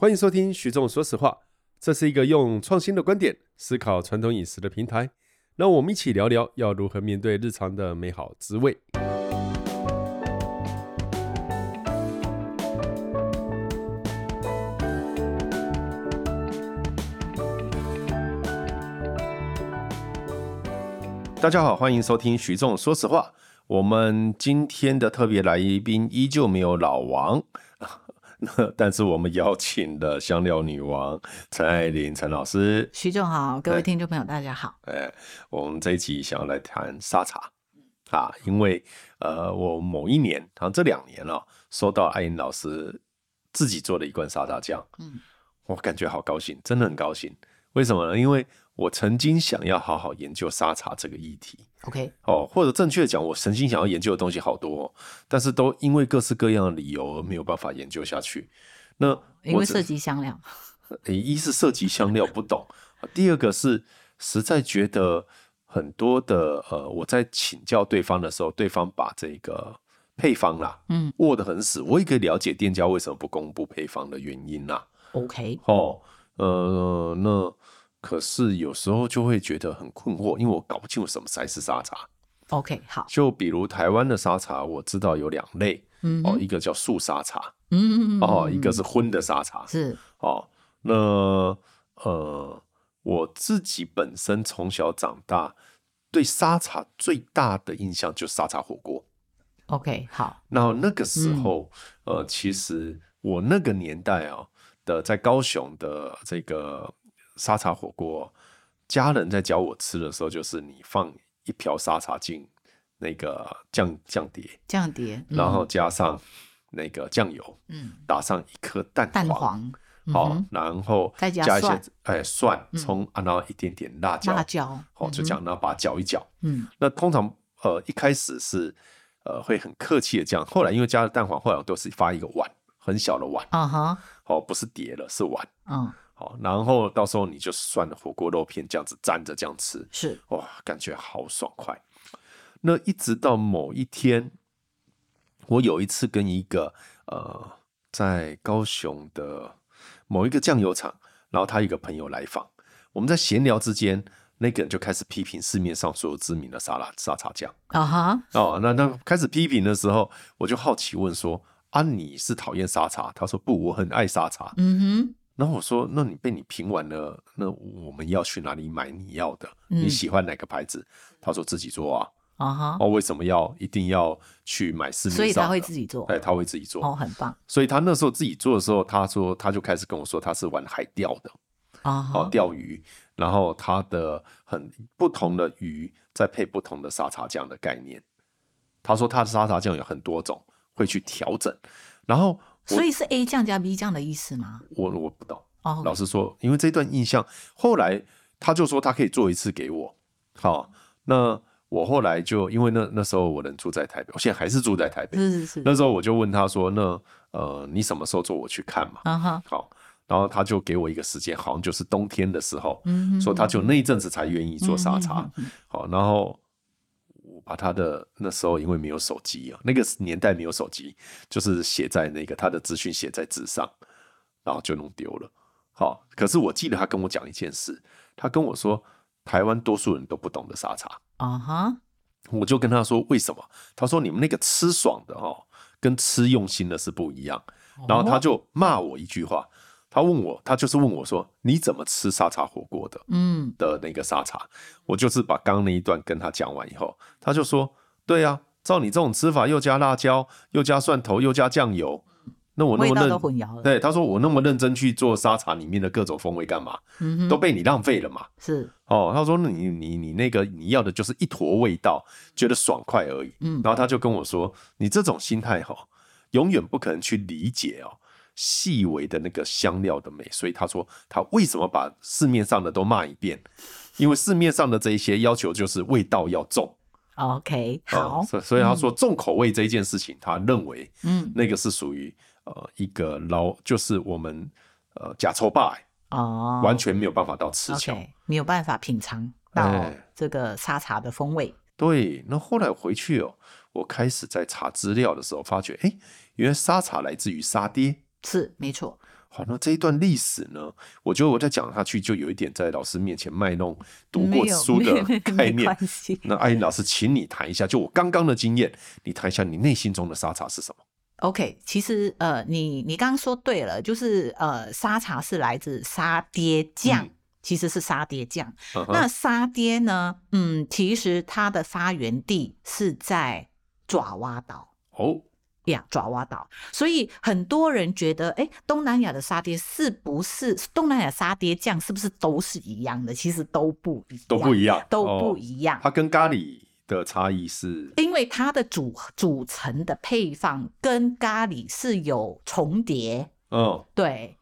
欢迎收听徐仲说实话，这是一个用创新的观点思考传统饮食的平台。让我们一起聊聊要如何面对日常的美好滋味。大家好，欢迎收听徐总说实话。我们今天的特别来宾依旧没有老王。但是我们邀请的香料女王陈爱玲陈老师，徐总好，各位听众朋友大家好。哎，我们这一期想要来谈沙茶啊，因为呃，我某一年，好像这两年了，喔，收到爱玲老师自己做的一罐沙茶酱，嗯，我感觉好高兴，真的很高兴。为什么呢？因为我曾经想要好好研究沙茶这个议题，OK，哦，或者正确的讲，我曾经想要研究的东西好多，喔，但是都因为各式各样的理由而没有办法研究下去。那因为涉及香料，欸，一是涉及香料不懂，第二个是实在觉得很多的呃，我在请教对方的时候，对方把这个配方啦，嗯，握得很死，我也可以了解店家为什么不公布配方的原因啦。OK，哦，呃，那。可是有时候就会觉得很困惑，因为我搞不清楚什么才是沙茶。OK，好。就比如台湾的沙茶，我知道有两类，嗯，哦，一个叫素沙茶，嗯哦，一个是荤的沙茶，是哦。那呃，我自己本身从小长大，对沙茶最大的印象就是沙茶火锅。OK，好。然后那个时候，嗯，呃，其实我那个年代啊的，在高雄的这个。沙茶火锅，家人在教我吃的时候，就是你放一瓢沙茶进那个酱酱碟，酱碟，嗯、然后加上那个酱油，嗯，打上一颗蛋黄，蛋黄，好、嗯，然后加一些哎蒜，葱、嗯，然后一点点辣椒，辣椒，好、嗯，就这样，然后把它搅一搅，嗯，那通常呃一开始是呃会很客气的这样，后来因为加了蛋黄，后来都是发一个碗，很小的碗，啊哈，哦，不是碟了，是碗，嗯。好，然后到时候你就涮了火锅肉片这样子蘸着这样吃，是哇，感觉好爽快。那一直到某一天，我有一次跟一个呃，在高雄的某一个酱油厂，然后他一个朋友来访，我们在闲聊之间，那个人就开始批评市面上所有知名的沙拉沙茶酱啊哈哦，那那开始批评的时候，我就好奇问说啊，你是讨厌沙茶？他说不，我很爱沙茶。嗯哼。然后我说：“那你被你评完了，那我们要去哪里买你要的？嗯、你喜欢哪个牌子？”他说：“自己做啊。”啊哈！哦，为什么要一定要去买市面上？所以他会自己做。对，他会自己做。哦，很棒。所以他那时候自己做的时候，他说他就开始跟我说，他是玩海钓的啊，哦，钓鱼，然后他的很不同的鱼再配不同的沙茶酱的概念。他说他的沙茶酱有很多种，会去调整，然后。所以是 A 降加 B 降的意思吗？我我不懂。Oh, okay. 老实说，因为这段印象，后来他就说他可以做一次给我。好，那我后来就因为那那时候我人住在台北，我现在还是住在台北。是是是。那时候我就问他说：“那呃，你什么时候做我去看嘛？”啊哈好，然后他就给我一个时间，好像就是冬天的时候，嗯，说他就那一阵子才愿意做沙茶。好，然后。把他的那时候因为没有手机啊，那个年代没有手机，就是写在那个他的资讯写在纸上，然后就弄丢了。好，可是我记得他跟我讲一件事，他跟我说台湾多数人都不懂得沙茶啊哈，我就跟他说为什么？他说你们那个吃爽的哦，跟吃用心的是不一样。然后他就骂我一句话。他问我，他就是问我说：“你怎么吃沙茶火锅的？”嗯，的那个沙茶，我就是把刚刚那一段跟他讲完以后，他就说：“对呀、啊，照你这种吃法，又加辣椒，又加蒜头，又加酱油，那我那么认都混淆了。对，他说我那么认真去做沙茶里面的各种风味干嘛？嗯，都被你浪费了嘛。是哦，他说你你你那个你要的就是一坨味道，觉得爽快而已。嗯，然后他就跟我说：“你这种心态哈，永远不可能去理解哦。”细微的那个香料的美，所以他说他为什么把市面上的都骂一遍？因为市面上的这一些要求就是味道要重。OK，好，嗯、所以他说重口味这一件事情，嗯、他认为，嗯，那个是属于呃一个老，就是我们呃假抽霸哦，完全没有办法到吃巧，okay, 没有办法品尝到这个沙茶的风味。欸、对，那后来回去哦，我开始在查资料的时候，发觉，哎，原来沙茶来自于沙爹。是没错好，那这一段历史呢？我觉得我再讲下去，就有一点在老师面前卖弄读过书的概念。那阿英老师，请你谈一下，就我刚刚的经验，你谈一下你内心中的沙茶是什么？OK，其实呃，你你刚刚说对了，就是呃，沙茶是来自沙爹酱，嗯、其实是沙爹酱。嗯、那沙爹呢？嗯，其实它的发源地是在爪哇岛。哦。呀，爪哇岛，所以很多人觉得，哎，东南亚的沙爹是不是东南亚沙爹酱是不是都是一样的？其实都不一样，都不一样，都不一样。哦，它跟咖喱的差异是，因为它的组组成的配方跟咖喱是有重叠。嗯，对。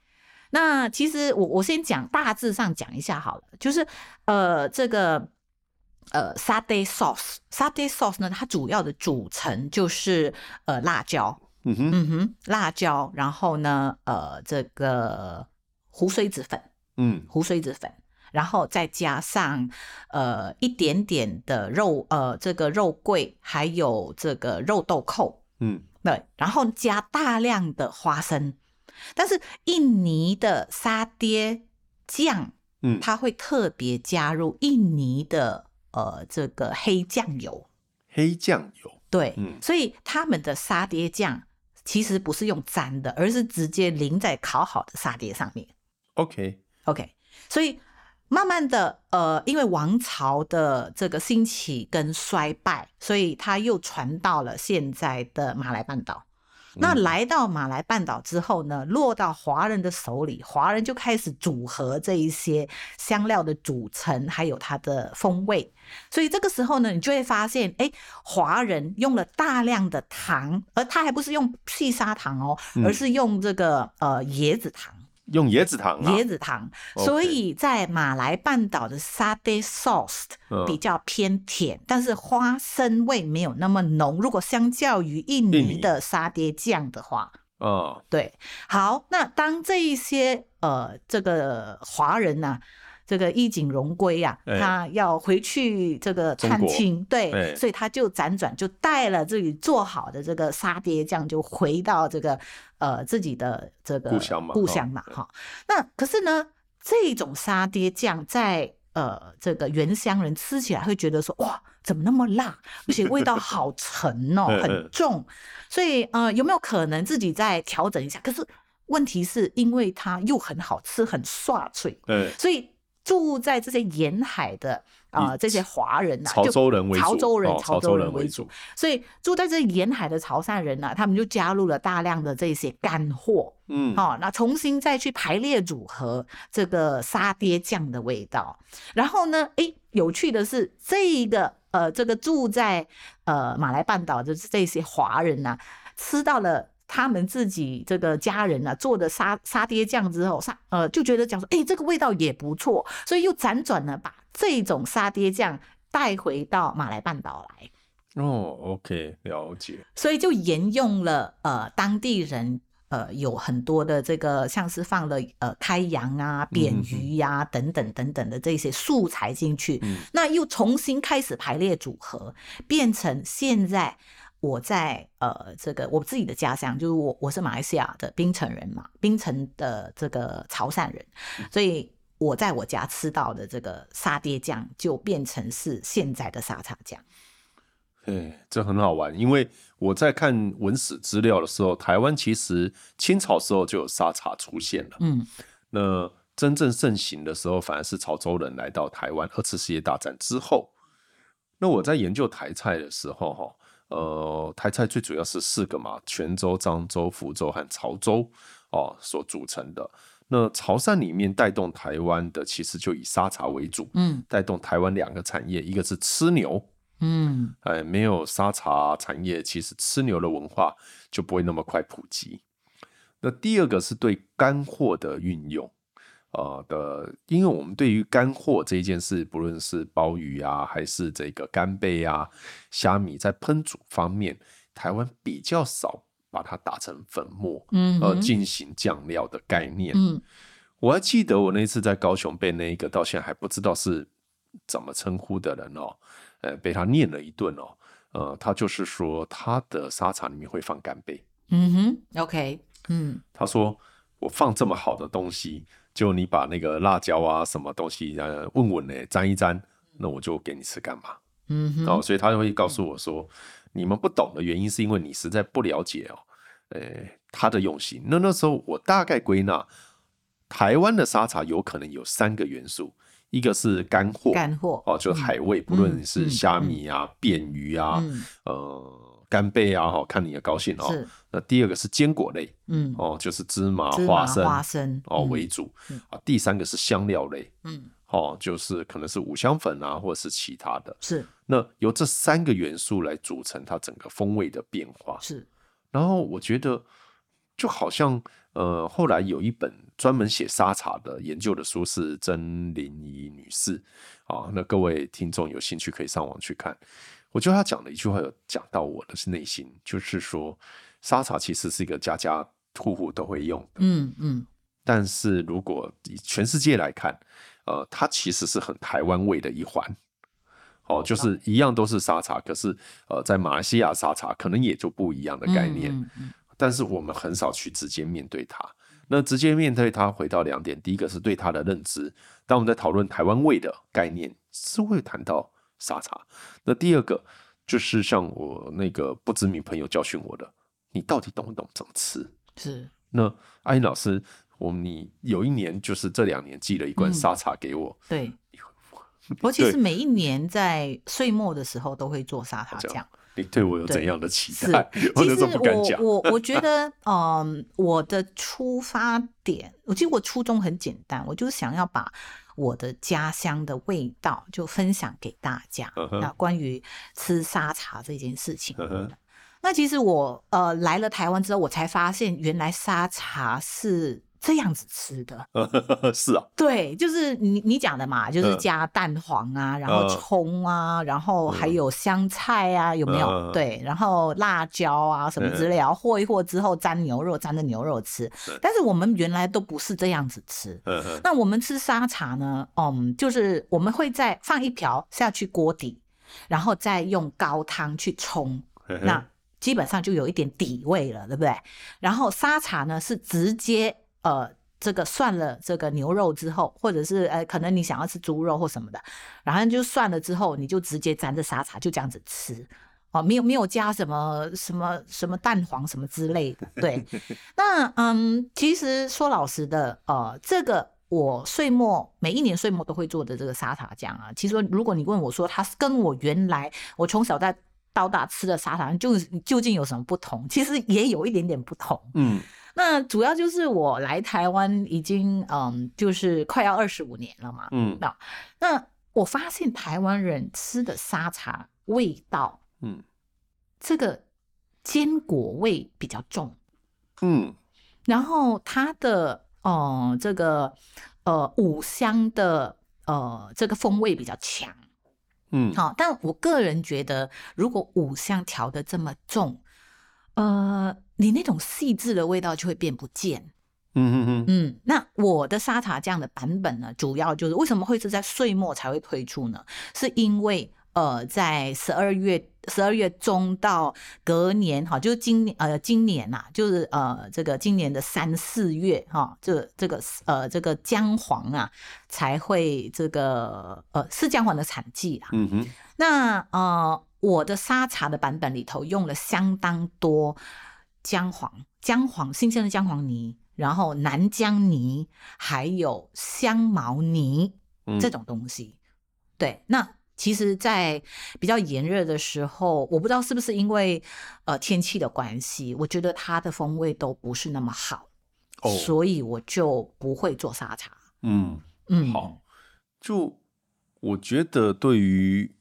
那其实我我先讲大致上讲一下好了，就是呃这个。呃，satay sauce，satay sauce 呢，它主要的组成就是呃辣椒，嗯哼，嗯哼，辣椒，然后呢，呃，这个胡荽子粉，嗯，胡荽子粉，然后再加上呃一点点的肉，呃，这个肉桂，还有这个肉豆蔻，嗯，对，然后加大量的花生，但是印尼的沙爹酱，嗯，它会特别加入印尼的。呃，这个黑酱油，黑酱油，对，嗯，所以他们的沙爹酱其实不是用沾的，而是直接淋在烤好的沙爹上面。OK，OK，okay. okay. 所以慢慢的，呃，因为王朝的这个兴起跟衰败，所以它又传到了现在的马来半岛。那来到马来半岛之后呢，落到华人的手里，华人就开始组合这一些香料的组成，还有它的风味。所以这个时候呢，你就会发现，哎，华人用了大量的糖，而他还不是用细砂糖哦，而是用这个呃椰子糖。用椰子糖，椰子糖，所以在马来半岛的沙爹 sauce 比较偏甜，但是花生味没有那么浓。如果相较于印尼的沙爹酱的话，哦，对，好，那当这一些呃这个华人呢、啊？这个衣锦荣归呀，他要回去这个探亲，对，所以他就辗转就带了自己做好的这个沙爹酱，就回到这个呃自己的这个故乡嘛，故乡嘛，哈。那可是呢，这种沙爹酱在呃这个原乡人吃起来会觉得说，哇，怎么那么辣，而且味道好沉哦，很重。所以呃，有没有可能自己再调整一下？可是问题是因为它又很好吃，很刷脆，对，所以。住在这些沿海的啊、呃，这些华人呐、啊，潮州人为主，潮州人，潮州人为主，所以住在这沿海的潮汕人呢、啊，他们就加入了大量的这些干货，嗯，好，那重新再去排列组合这个沙爹酱的味道。然后呢，诶，有趣的是，这个呃，这个住在呃马来半岛的这些华人呢、啊，吃到了。他们自己这个家人呢、啊、做的沙沙爹酱之后，沙呃就觉得讲说，哎，这个味道也不错，所以又辗转呢把这种沙爹酱带回到马来半岛来。哦，OK，了解。所以就沿用了呃当地人呃有很多的这个像是放了呃开洋啊、扁鱼呀、啊、等等等等的这些素材进去，嗯、那又重新开始排列组合，变成现在。我在呃，这个我自己的家乡就是我我是马来西亚的槟城人嘛，槟城的这个潮汕人，所以我在我家吃到的这个沙爹酱就变成是现在的沙茶酱。哎，这很好玩，因为我在看文史资料的时候，台湾其实清朝时候就有沙茶出现了。嗯，那真正盛行的时候，反而是潮州人来到台湾，二次世界大战之后。那我在研究台菜的时候，哈。呃，台菜最主要是四个嘛，泉州、漳州、福州和潮州哦所组成的。那潮汕里面带动台湾的，其实就以沙茶为主，嗯，带动台湾两个产业，一个是吃牛，嗯，哎，没有沙茶产业，其实吃牛的文化就不会那么快普及。那第二个是对干货的运用。呃的，因为我们对于干货这一件事，不论是鲍鱼啊，还是这个干贝啊、虾米，在烹煮方面，台湾比较少把它打成粉末，嗯，呃，进行酱料的概念。嗯，我还记得我那次在高雄被那一个到现在还不知道是怎么称呼的人哦，呃，被他念了一顿哦，呃，他就是说他的沙茶里面会放干贝。嗯哼，OK，嗯，他说。我放这么好的东西，就你把那个辣椒啊什么东西呃问问呢，沾一沾，那我就给你吃干嘛？嗯哼，哦，所以他就会告诉我说，你们不懂的原因是因为你实在不了解哦，呃，他的用心。那那时候我大概归纳，台湾的沙茶有可能有三个元素，一个是干货，干货哦，就是海味，不论是虾米啊、扁鱼啊，呃。干贝啊，哈，看你的高兴哦。是。那第二个是坚果类，嗯，哦，就是芝麻、花生、花生哦为主。啊，第三个是香料类，嗯，哦，就是可能是五香粉啊，或者是其他的。是。那由这三个元素来组成它整个风味的变化。是。然后我觉得，就好像呃，后来有一本专门写沙茶的研究的书是曾玲仪女士啊，那各位听众有兴趣可以上网去看。我觉得他讲的一句话有讲到我的是内心，就是说沙茶其实是一个家家户户都会用的，嗯嗯。但是如果以全世界来看，呃，它其实是很台湾味的一环。哦，就是一样都是沙茶，可是呃，在马来西亚沙茶可能也就不一样的概念。嗯嗯。但是我们很少去直接面对它。那直接面对它，回到两点，第一个是对它的认知。当我们在讨论台湾味的概念，是会谈到。沙茶，那第二个就是像我那个不知名朋友教训我的，你到底懂不懂怎么吃？是。那阿英老师，我你有一年就是这两年寄了一罐沙茶给我，嗯、对。我其实每一年在岁末的时候都会做沙茶酱。你对我有怎样的期待？其实我我 我觉得，嗯，我的出发点，我其实我初衷很简单，我就是想要把我的家乡的味道就分享给大家。那关于吃沙茶这件事情，那其实我呃来了台湾之后，我才发现原来沙茶是。这样子吃的，是啊，对，就是你你讲的嘛，就是加蛋黄啊，然后葱啊，然后还有香菜啊，有没有？对，然后辣椒啊什么之类，和一和之后沾牛肉，沾着牛肉吃。但是我们原来都不是这样子吃。那我们吃沙茶呢？嗯，就是我们会再放一瓢下去锅底，然后再用高汤去冲，那基本上就有一点底味了，对不对？然后沙茶呢是直接。呃，这个涮了这个牛肉之后，或者是呃，可能你想要吃猪肉或什么的，然后就涮了之后，你就直接沾着沙茶就这样子吃哦，没有没有加什么什么什么蛋黄什么之类的。对，那嗯，其实说老实的，呃，这个我岁末每一年岁末都会做的这个沙茶酱啊，其实如果你问我说它是跟我原来我从小在到大吃的沙茶就究竟有什么不同，其实也有一点点不同，嗯。那主要就是我来台湾已经嗯，就是快要二十五年了嘛。嗯，那那我发现台湾人吃的沙茶味道，嗯，这个坚果味比较重，嗯，然后它的呃这个呃五香的呃这个风味比较强，嗯，好，但我个人觉得，如果五香调的这么重，呃。你那种细致的味道就会变不见，嗯嗯嗯嗯。那我的沙茶酱的版本呢，主要就是为什么会是在岁末才会推出呢？是因为呃，在十二月十二月中到隔年哈，就是今年呃今年呐、啊，就是呃这个今年的三四月哈，这这个呃这个姜黄啊才会这个呃是姜黄的产季啊。嗯哼。那呃我的沙茶的版本里头用了相当多。姜黄、姜黄，新鲜的姜黄泥，然后南姜泥，还有香茅泥，嗯、这种东西。对，那其实，在比较炎热的时候，我不知道是不是因为呃天气的关系，我觉得它的风味都不是那么好，哦、所以我就不会做沙茶。嗯嗯，好，就我觉得对于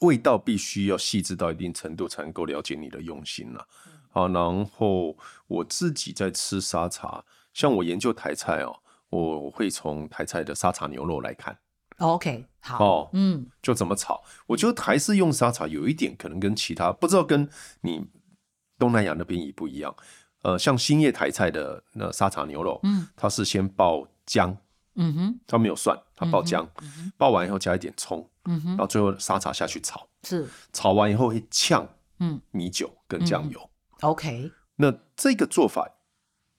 味道必须要细致到一定程度，才能够了解你的用心了。好，然后我自己在吃沙茶，像我研究台菜哦，我会从台菜的沙茶牛肉来看。OK，好，哦，嗯，就怎么炒？我觉得台式用沙茶有一点可能跟其他不知道跟你东南亚那边也不一样。呃，像兴业台菜的那沙茶牛肉，嗯，它是先爆姜，嗯哼，它没有蒜，它爆姜，嗯，爆完以后加一点葱，嗯哼，然后最后沙茶下去炒，是，炒完以后会呛，嗯，米酒跟酱油。OK，那这个做法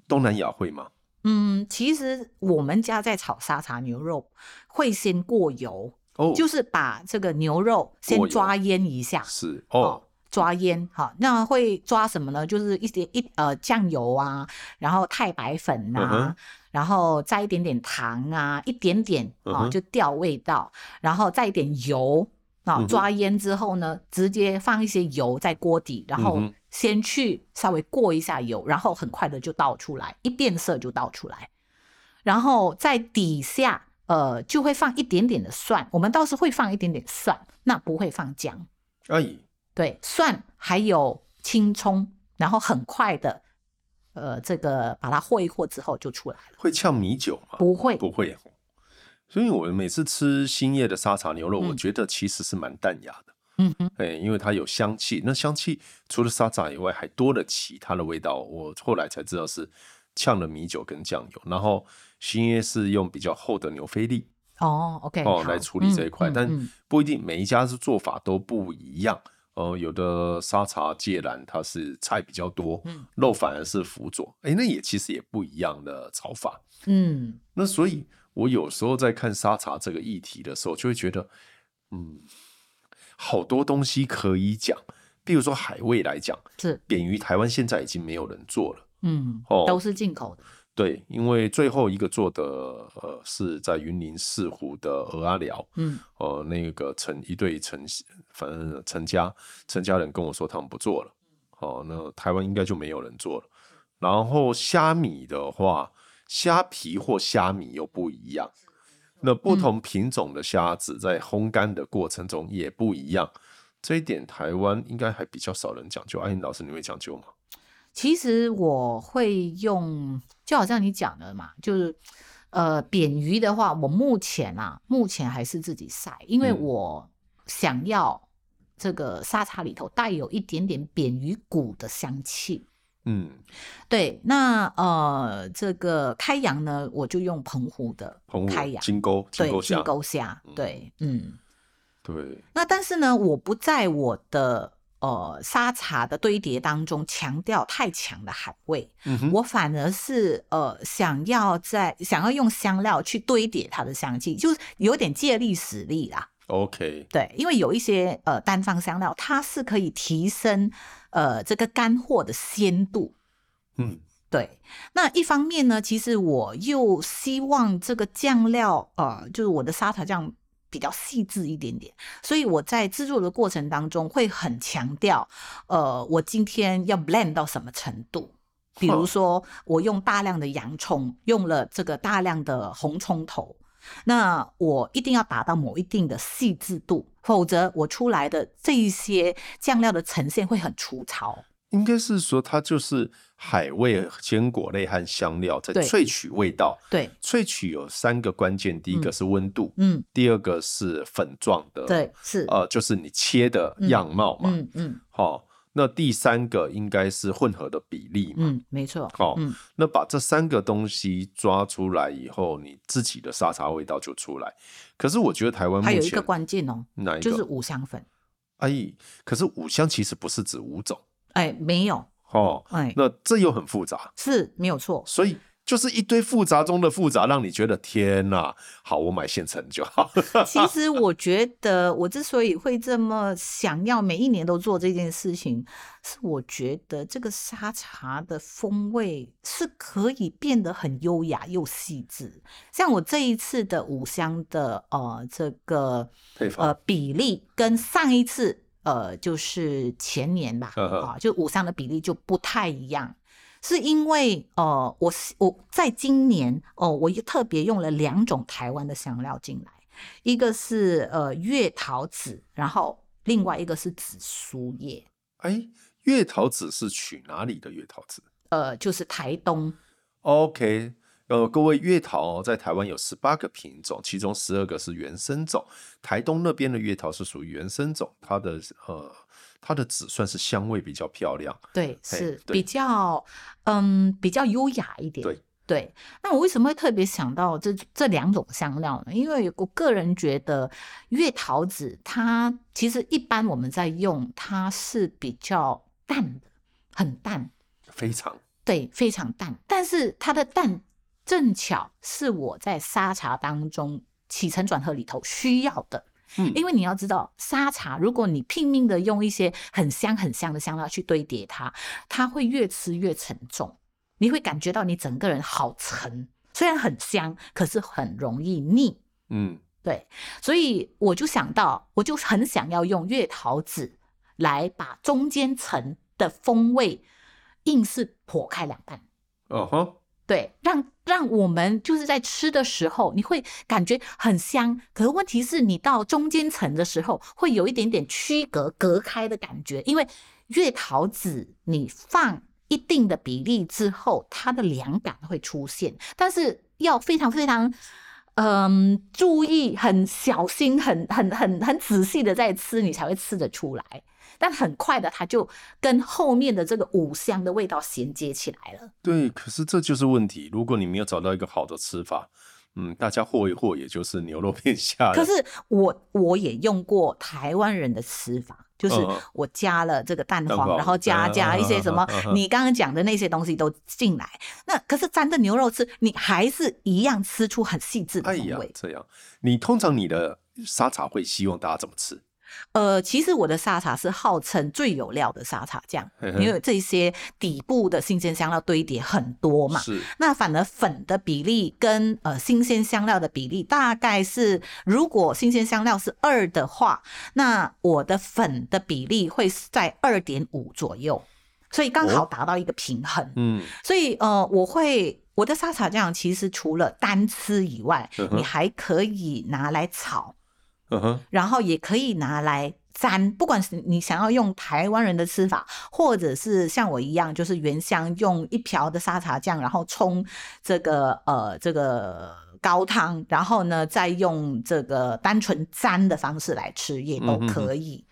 东南亚会吗？嗯，其实我们家在炒沙茶牛肉会先过油，哦，就是把这个牛肉先抓腌一下，是哦。哦。抓腌哈，那会抓什么呢？就是一点一呃酱油啊，然后太白粉呐、啊嗯，然后再一点点糖啊，一点点啊就调味道，然后再一点油啊，抓腌之后呢，直接放一些油在锅底，然后先去稍微过一下油，然后很快的就倒出来，一变色就倒出来，然后在底下呃就会放一点点的蒜，我们倒是会放一点点蒜，那不会放姜。哎。对，蒜还有青葱，然后很快的，呃，这个把它和一和之后就出来了。会呛米酒吗？不会，不会。所以我每次吃新叶的沙茶牛肉，嗯，我觉得其实是蛮淡雅的。嗯哼，哎，因为它有香气，那香气除了沙茶以外，还多了其他的味道。我后来才知道是呛了米酒跟酱油，然后新叶是用比较厚的牛菲力哦，OK 哦来处理这一块，嗯，但不一定每一家是做法都不一样。呃，有的沙茶芥兰它是菜比较多，嗯，肉反而是辅佐，哎、欸，那也其实也不一样的炒法，嗯，那所以我有时候在看沙茶这个议题的时候，就会觉得，嗯，好多东西可以讲，比如说海味来讲，是。扁鱼，台湾现在已经没有人做了，嗯，哦，都是进口的。对，因为最后一个做的呃是在云林四湖的鹅阿寮，嗯，呃那个陈一对陈反正陈家陈家人跟我说他们不做了，哦、呃，那台湾应该就没有人做了。然后虾米的话，虾皮或虾米又不一样，那不同品种的虾子在烘干的过程中也不一样，这一点台湾应该还比较少人讲究。阿英老师，你会讲究吗？其实我会用，就好像你讲的嘛，就是，呃，扁鱼的话，我目前啊，目前还是自己晒，因为我想要这个沙茶里头带有一点点扁鱼骨的香气。嗯，对，那呃，这个开阳呢，我就用澎湖的开阳金钩，金沟虾，金钩虾，对，嗯，对。那但是呢，我不在我的。呃，沙茶的堆叠当中强调太强的海味，嗯，我反而是呃想要在想要用香料去堆叠它的香气，就是有点借力使力啦。OK，对，因为有一些呃单方香料，它是可以提升呃这个干货的鲜度。嗯，对。那一方面呢，其实我又希望这个酱料呃，就是我的沙茶酱。比较细致一点点，所以我在制作的过程当中会很强调，呃，我今天要 blend 到什么程度？比如说，我用大量的洋葱，用了这个大量的红葱头，那我一定要达到某一定的细致度，否则我出来的这一些酱料的呈现会很粗糙。应该是说，它就是海味、坚果类和香料在萃取味道。对，萃取有三个关键，第一个是温度，嗯，第二个是粉状的，对，是。呃，就是你切的样貌嘛，嗯嗯，好、那第三个应该是混合的比例嘛，嗯，没错，好、哦嗯，那把这三个东西抓出来以后，你自己的沙茶味道就出来。可是我觉得台湾还有一个关键哦，哪一个？就是五香粉。哎，可是五香其实不是指五种。哎，没有哦，哎，那这又很复杂，是没有错，所以就是一堆复杂中的复杂，让你觉得天哪，好，我买现成就好。其实我觉得，我之所以会这么想要每一年都做这件事情，是我觉得这个沙茶的风味是可以变得很优雅又细致。像我这一次的五香的呃这个配方呃比例跟上一次。呃，就是前年吧，啊，就五香的比例就不太一样，是因为呃，我我在今年哦，我又特别用了两种台湾的香料进来，一个是呃月桃子，然后另外一个是紫苏叶。哎，月桃子是取哪里的月桃子？呃，就是台东。OK。呃，各位月桃在台湾有十八个品种，其中十二个是原生种。台东那边的月桃是属于原生种，它的呃，它的紫算是香味比较漂亮，对，是比较嗯比较优雅一点。对对。那我为什么会特别想到这这两种香料呢？因为我个人觉得月桃子它其实一般我们在用，它是比较淡的，很淡，非常，对，非常淡，但是它的淡。正巧是我在沙茶当中起承转合里头需要的。嗯，因为你要知道，沙茶如果你拼命的用一些很香很香的香料去堆叠它，它会越吃越沉重，你会感觉到你整个人好沉。虽然很香，可是很容易腻。嗯，对，所以我就想到，我就很想要用月桃子来把中间层的风味硬是剖开两半。哦吼，对，让让我们就是在吃的时候，你会感觉很香，可是问题是你到中间层的时候，会有一点点区隔隔开的感觉，因为月桃子你放。一定的比例之后，它的凉感会出现，但是要非常非常，嗯，注意，很小心，很很很很仔细的在吃，你才会吃得出来。但很快的，它就跟后面的这个五香的味道衔接起来了。对，可是这就是问题，如果你没有找到一个好的吃法。嗯，大家和一和，也就是牛肉片下。可是我我也用过台湾人的吃法，就是我加了这个蛋黄，嗯、然后加加一些什么，你刚刚讲的那些东西都进来。那可是沾着牛肉吃，你还是一样吃出很细致的风味。哎。这样，你通常你的沙茶会希望大家怎么吃？呃，其实我的沙茶是号称最有料的沙茶酱，因为这些底部的新鲜香料堆叠很多嘛。是。那反而粉的比例跟呃新鲜香料的比例大概是，如果新鲜香料是二的话，那我的粉的比例会是在二点五左右，所以刚好达到一个平衡。嗯。所以呃，我会我的沙茶酱其实除了单吃以外，你还可以拿来炒。Uh. 然后也可以拿来沾，不管是你想要用台湾人的吃法，或者是像我一样，就是原香用一瓢的沙茶酱，然后冲这个呃这个高汤，然后呢再用这个单纯沾的方式来吃，也都可以。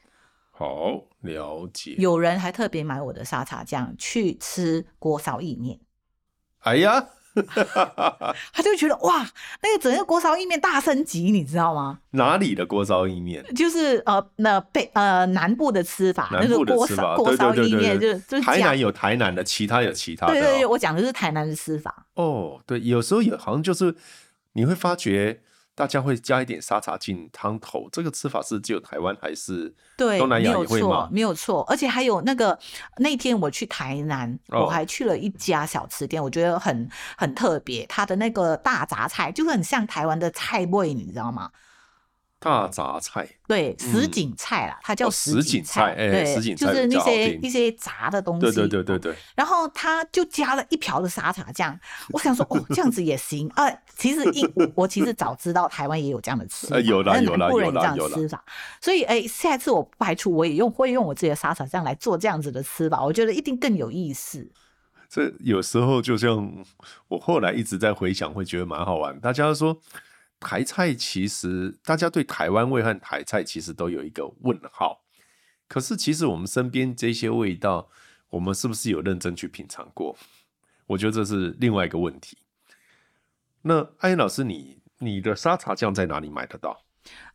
好，了解。有人还特别买我的沙茶酱去吃锅烧意面。哎呀！他就觉得哇，那个整个锅烧意面大升级，你知道吗？哪里的锅烧意面？就是呃，那北呃南部的吃法，南部的吃法，锅烧意面就是就是台南有台南的，其他有其他的。对对对，我讲的是台南的吃法。哦，对，有时候有好像就是你会发觉。大家会加一点沙茶进汤头，这个吃法是只有台湾还是东南亚也会吗？没有错，而且还有那个那天我去台南，哦、我还去了一家小吃店，我觉得很很特别，它的那个大杂菜就是很像台湾的菜味，你知道吗？大杂菜，对，什锦菜啦，它叫什锦菜，对，什锦菜就是那些一些杂的东西，对对对对对。然后他就加了一瓢的沙茶酱，我想说，哦，这样子也行啊。其实一我其实早知道台湾也有这样的吃法，有啦有啦有啦有啦。所以哎，下一次我不排除我也用会用我自己的沙茶酱来做这样子的吃法，我觉得一定更有意思。这有时候就像我后来一直在回想，会觉得蛮好玩。大家说。台菜其实，大家对台湾味和台菜其实都有一个问号。可是，其实我们身边这些味道，我们是不是有认真去品尝过？我觉得这是另外一个问题。那艾妍老师你，你你的沙茶酱在哪里买得到？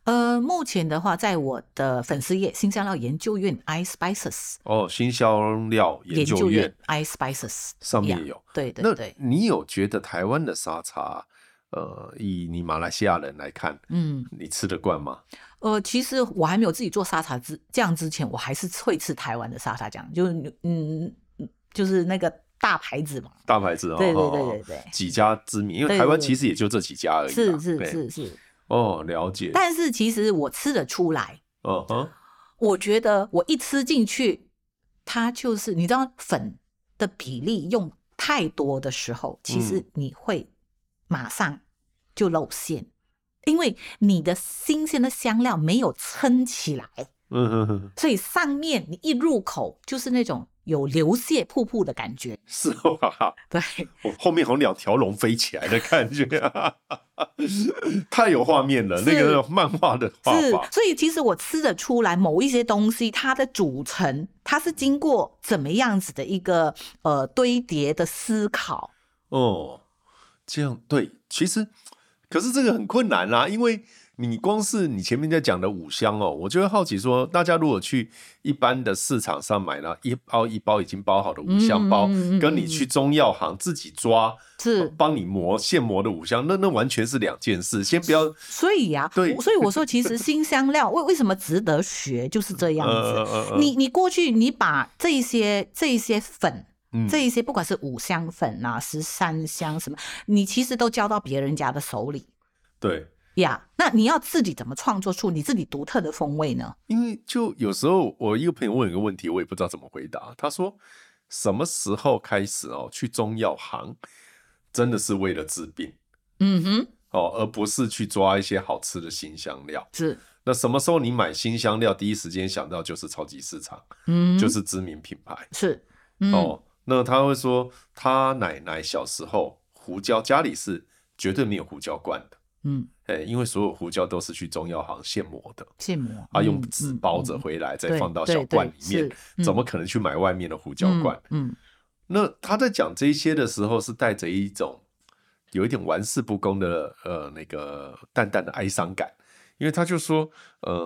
呃，目前的话，在我的粉丝页“新香料研究院 ”iSpices 哦，新香料研究院 iSpices 上面有。对对对，那你有觉得台湾的沙茶？呃，以你马来西亚人来看，嗯，你吃得惯吗？呃，其实我还没有自己做沙茶之酱之前，我还是会吃台湾的沙茶酱，就是嗯，就是那个大牌子嘛，大牌子哦，对对对对对，几家知名，因为台湾其实也就这几家而已，是是是是，哦，了解。但是其实我吃得出来，嗯哼，我觉得我一吃进去，它就是你知道粉的比例用太多的时候，其实你会。马上就露馅，因为你的新鲜的香料没有撑起来，嗯哼哼，所以上面你一入口就是那种有流泻瀑布的感觉，是吧？对，我后面好像两条龙飞起来的感觉，太有画面了，那个漫画的画法。所以其实我吃得出来，某一些东西它的组成，它是经过怎么样子的一个呃堆叠的思考，哦。这样对，其实可是这个很困难啦，因为。你光是你前面在讲的五香哦，我就会好奇说，大家如果去一般的市场上买了一包一包已经包好的五香包，嗯嗯嗯、跟你去中药行自己抓是帮你磨现磨的五香，那那完全是两件事。先不要，所以呀、啊，对，所以我说，其实 新香料为为什么值得学，就是这样子。呃呃呃、你你过去你把这些这些粉，嗯、这一些不管是五香粉啊，十三香什么，你其实都交到别人家的手里。对。呀，yeah, 那你要自己怎么创作出你自己独特的风味呢？因为就有时候我一个朋友问一个问题，我也不知道怎么回答。他说：“什么时候开始哦，去中药行真的是为了治病？嗯哼，哦，而不是去抓一些好吃的新香料。是，那什么时候你买新香料，第一时间想到就是超级市场，嗯，就是知名品牌。是，嗯、哦，那他会说他奶奶小时候胡椒家里是绝对没有胡椒罐的。”嗯，哎，因为所有胡椒都是去中药行现磨的，现磨啊，用纸包着回来，再放到小罐里面，怎么可能去买外面的胡椒罐？嗯，那他在讲这些的时候，是带着一种有一点玩世不恭的呃那个淡淡的哀伤感，因为他就说，呃，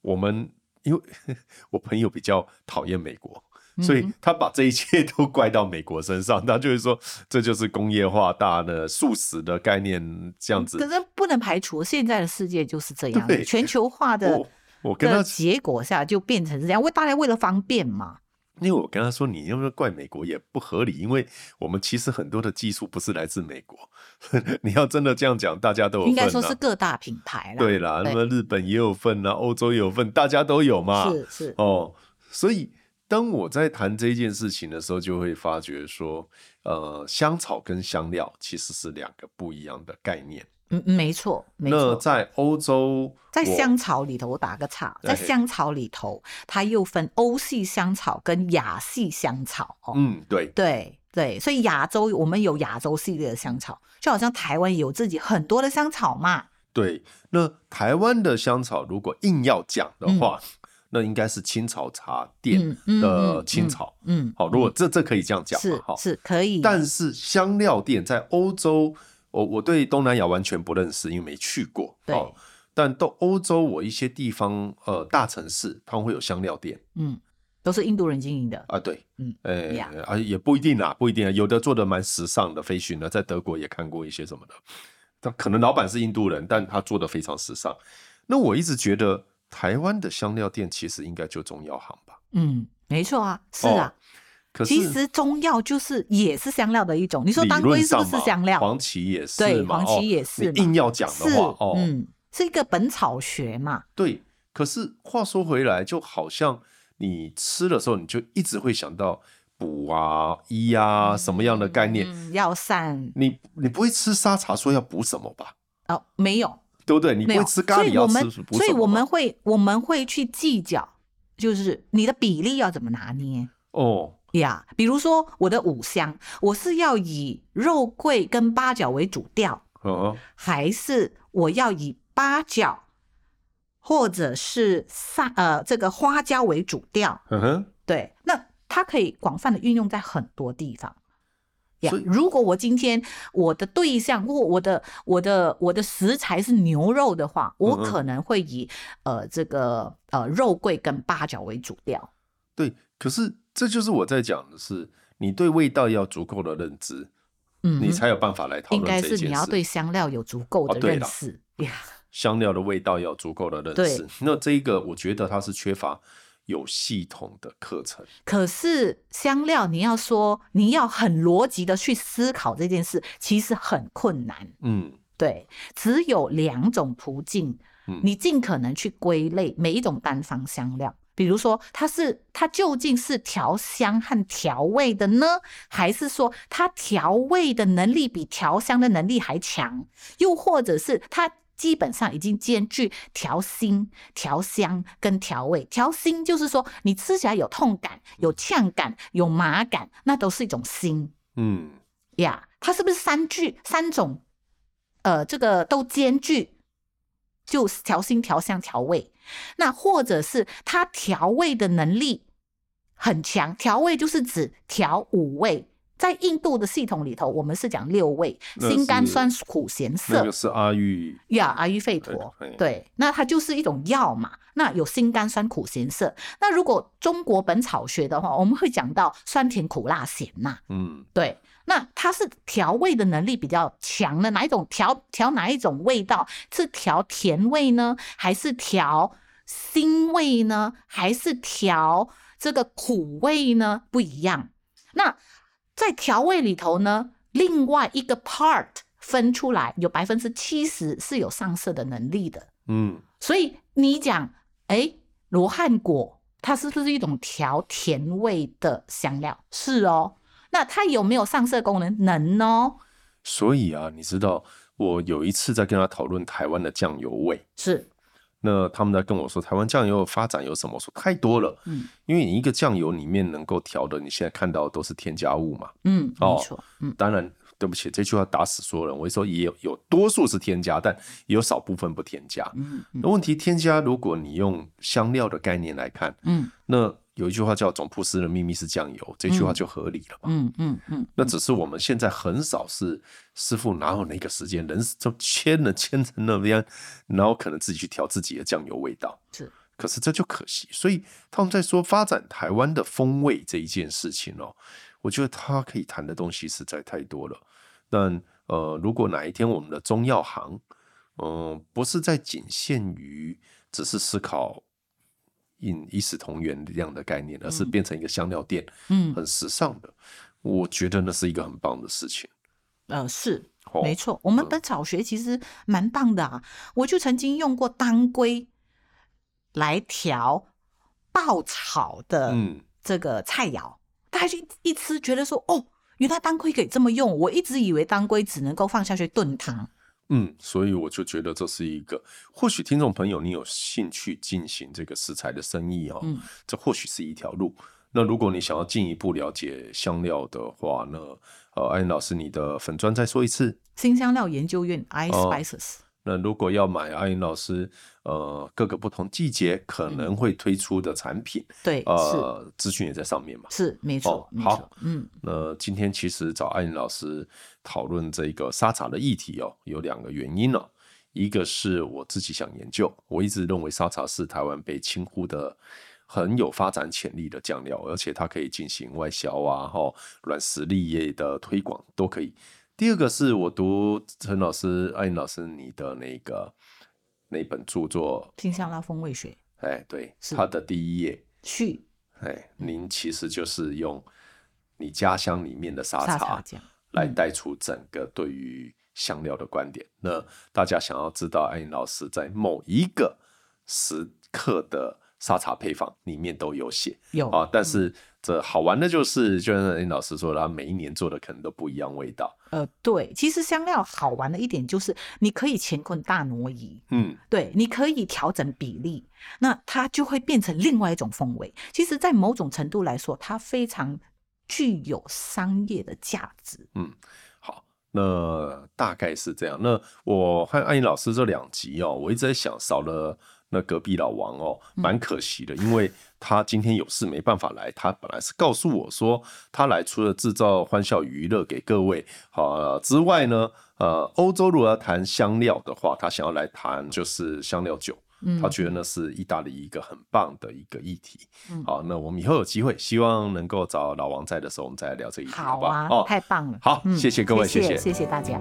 我们因为 我朋友比较讨厌美国。所以他把这一切 都怪到美国身上，他就是说，这就是工业化大的速食的概念这样子。可是不能排除现在的世界就是这样，全球化的 我，我跟他结果下就变成这样，为大家为了方便嘛。因为我跟他说，你要不要怪美国也不合理，因为我们其实很多的技术不是来自美国。你要真的这样讲，大家都有份啊。应该说是各大品牌啦。对啦，那么日本也有份啊，欧洲也有份，大家都有嘛。是是哦，所以。当我在谈这件事情的时候，就会发觉说，呃，香草跟香料其实是两个不一样的概念。嗯，没错，没错。那在欧洲，在香草里头，我打个岔，在香草里头，它又分欧系香草跟亚系香草。哦，嗯，对，对，对。所以亚洲我们有亚洲系列的香草，就好像台湾有自己很多的香草嘛。对，那台湾的香草如果硬要讲的话。嗯那应该是青草茶店的青草，嗯，好，如果这这可以这样讲嘛，哈是可以。但是香料店在欧洲，我我对东南亚完全不认识，因为没去过。对，但到欧洲，我一些地方，呃，大城市，他们会有香料店，嗯，都是印度人经营的啊，对，嗯，哎，啊，也不一定啦，不一定啊，有的做的蛮时尚的，飞寻的，在德国也看过一些什么的，他可能老板是印度人，但他做的非常时尚。那我一直觉得。台湾的香料店其实应该就中药行吧？嗯，没错啊，是啊。哦、可是其实中药就是也是香料的一种。你说当归是不是香料？黄芪也是，对，黄芪也是。你硬要讲的话，哦，嗯，是一个本草学嘛。对。可是话说回来，就好像你吃的时候，你就一直会想到补啊、医啊什么样的概念？嗯、药膳。你你不会吃沙茶说要补什么吧？哦，没有。对不对？你不会吃咖喱要吃，所以我们，所以我们会我们会去计较，就是你的比例要怎么拿捏哦呀。Yeah, 比如说我的五香，我是要以肉桂跟八角为主调，哦、还是我要以八角或者是三呃这个花椒为主调？嗯哼，对，那它可以广泛的运用在很多地方。Yeah, 如果我今天我的对象或我的我的我的食材是牛肉的话，我可能会以、嗯、呃这个呃肉桂跟八角为主调。对，可是这就是我在讲的是，你对味道要足够的认知，嗯，你才有办法来讨论。应该是你要对香料有足够的认识，哦、香料的味道要足够的认识。那这一个我觉得它是缺乏。有系统的课程，可是香料你要说你要很逻辑的去思考这件事，其实很困难。嗯，对，只有两种途径，你尽可能去归类每一种单方香料，比如说它是它究竟是调香和调味的呢，还是说它调味的能力比调香的能力还强，又或者是它。基本上已经兼具调辛、调香跟调味。调辛就是说，你吃起来有痛感、有呛感、有麻感，那都是一种辛。嗯，呀，yeah, 它是不是三句三种？呃，这个都兼具，就调辛、调香、调味。那或者是它调味的能力很强，调味就是指调五味。在印度的系统里头，我们是讲六味：辛、甘、酸、苦、咸、涩。那个是阿育呀，阿育吠陀。对，那它就是一种药嘛。那有辛、甘、酸、苦、咸、涩。那如果中国本草学的话，我们会讲到酸甜苦辣咸呐。嗯，对。那它是调味的能力比较强的，哪一种调调哪一种味道？是调甜味呢，还是调辛味呢，还是调这个苦味呢？不一样。那在调味里头呢，另外一个 part 分出来，有百分之七十是有上色的能力的。嗯，所以你讲，哎，罗汉果它是不是一种调甜味的香料？是哦。那它有没有上色功能？能哦。所以啊，你知道，我有一次在跟他讨论台湾的酱油味，是。那他们在跟我说，台湾酱油发展有什么？说太多了。嗯，因为你一个酱油里面能够调的，你现在看到的都是添加物嘛。嗯，哦，没错。嗯，当然。对不起，这句话打死所有人。我说也有有多数是添加，但也有少部分不添加。嗯，那问题添加，如果你用香料的概念来看，嗯，那有一句话叫“总铺师的秘密是酱油”，这句话就合理了嘛。嗯嗯嗯。那只是我们现在很少是师傅哪有那个时间，人就签了签成那边，然后可能自己去调自己的酱油味道。是，可是这就可惜。所以他们在说发展台湾的风味这一件事情哦。我觉得他可以谈的东西实在太多了，但呃，如果哪一天我们的中药行，嗯、呃，不是在仅限于只是思考饮一视同源这样的概念，而是变成一个香料店，嗯，很时尚的，我觉得那是一个很棒的事情。呃，是，没错，我们的草学其实蛮棒的啊，我就曾经用过当归来调爆炒的这个菜肴。大家就一吃，觉得说哦，原来当归可以这么用。我一直以为当归只能够放下去炖汤。嗯，所以我就觉得这是一个，或许听众朋友你有兴趣进行这个食材的生意哦，嗯，这或许是一条路。那如果你想要进一步了解香料的话，呢呃，艾琳老师，你的粉砖再说一次，新香料研究院 iSpices。那如果要买阿英老师，呃，各个不同季节可能会推出的产品，嗯、对，呃，资讯也在上面嘛，是没错、哦。好，嗯，那今天其实找阿英老师讨论这个沙茶的议题哦，有两个原因哦，一个是我自己想研究，我一直认为沙茶是台湾被轻忽的很有发展潜力的酱料，而且它可以进行外销啊，哈，软实力业的推广都可以。第二个是我读陈老师、艾英老师你的那个那本著作《听香拉风味学》。哎，对，他的第一页序。哎，您其实就是用你家乡里面的沙茶来带出整个对于香料的观点。嗯、那大家想要知道艾英老师在某一个时刻的沙茶配方里面都有写，有啊，但是。嗯这好玩的就是，就像林老师说的，他每一年做的可能都不一样味道。呃，对，其实香料好玩的一点就是，你可以乾坤大挪移，嗯，对，你可以调整比例，那它就会变成另外一种风味。其实，在某种程度来说，它非常具有商业的价值。嗯，好，那大概是这样。那我和阿英老师这两集哦，我一直在想，少了。那隔壁老王哦，蛮可惜的，因为他今天有事没办法来。他本来是告诉我说，他来除了制造欢笑娱乐给各位好之外呢，呃，欧洲如果要谈香料的话，他想要来谈就是香料酒。他觉得那是意大利一个很棒的一个议题。好，那我们以后有机会，希望能够找老王在的时候，我们再来聊这一题，好吧？哦，太棒了。好，谢谢各位，谢谢，谢谢大家。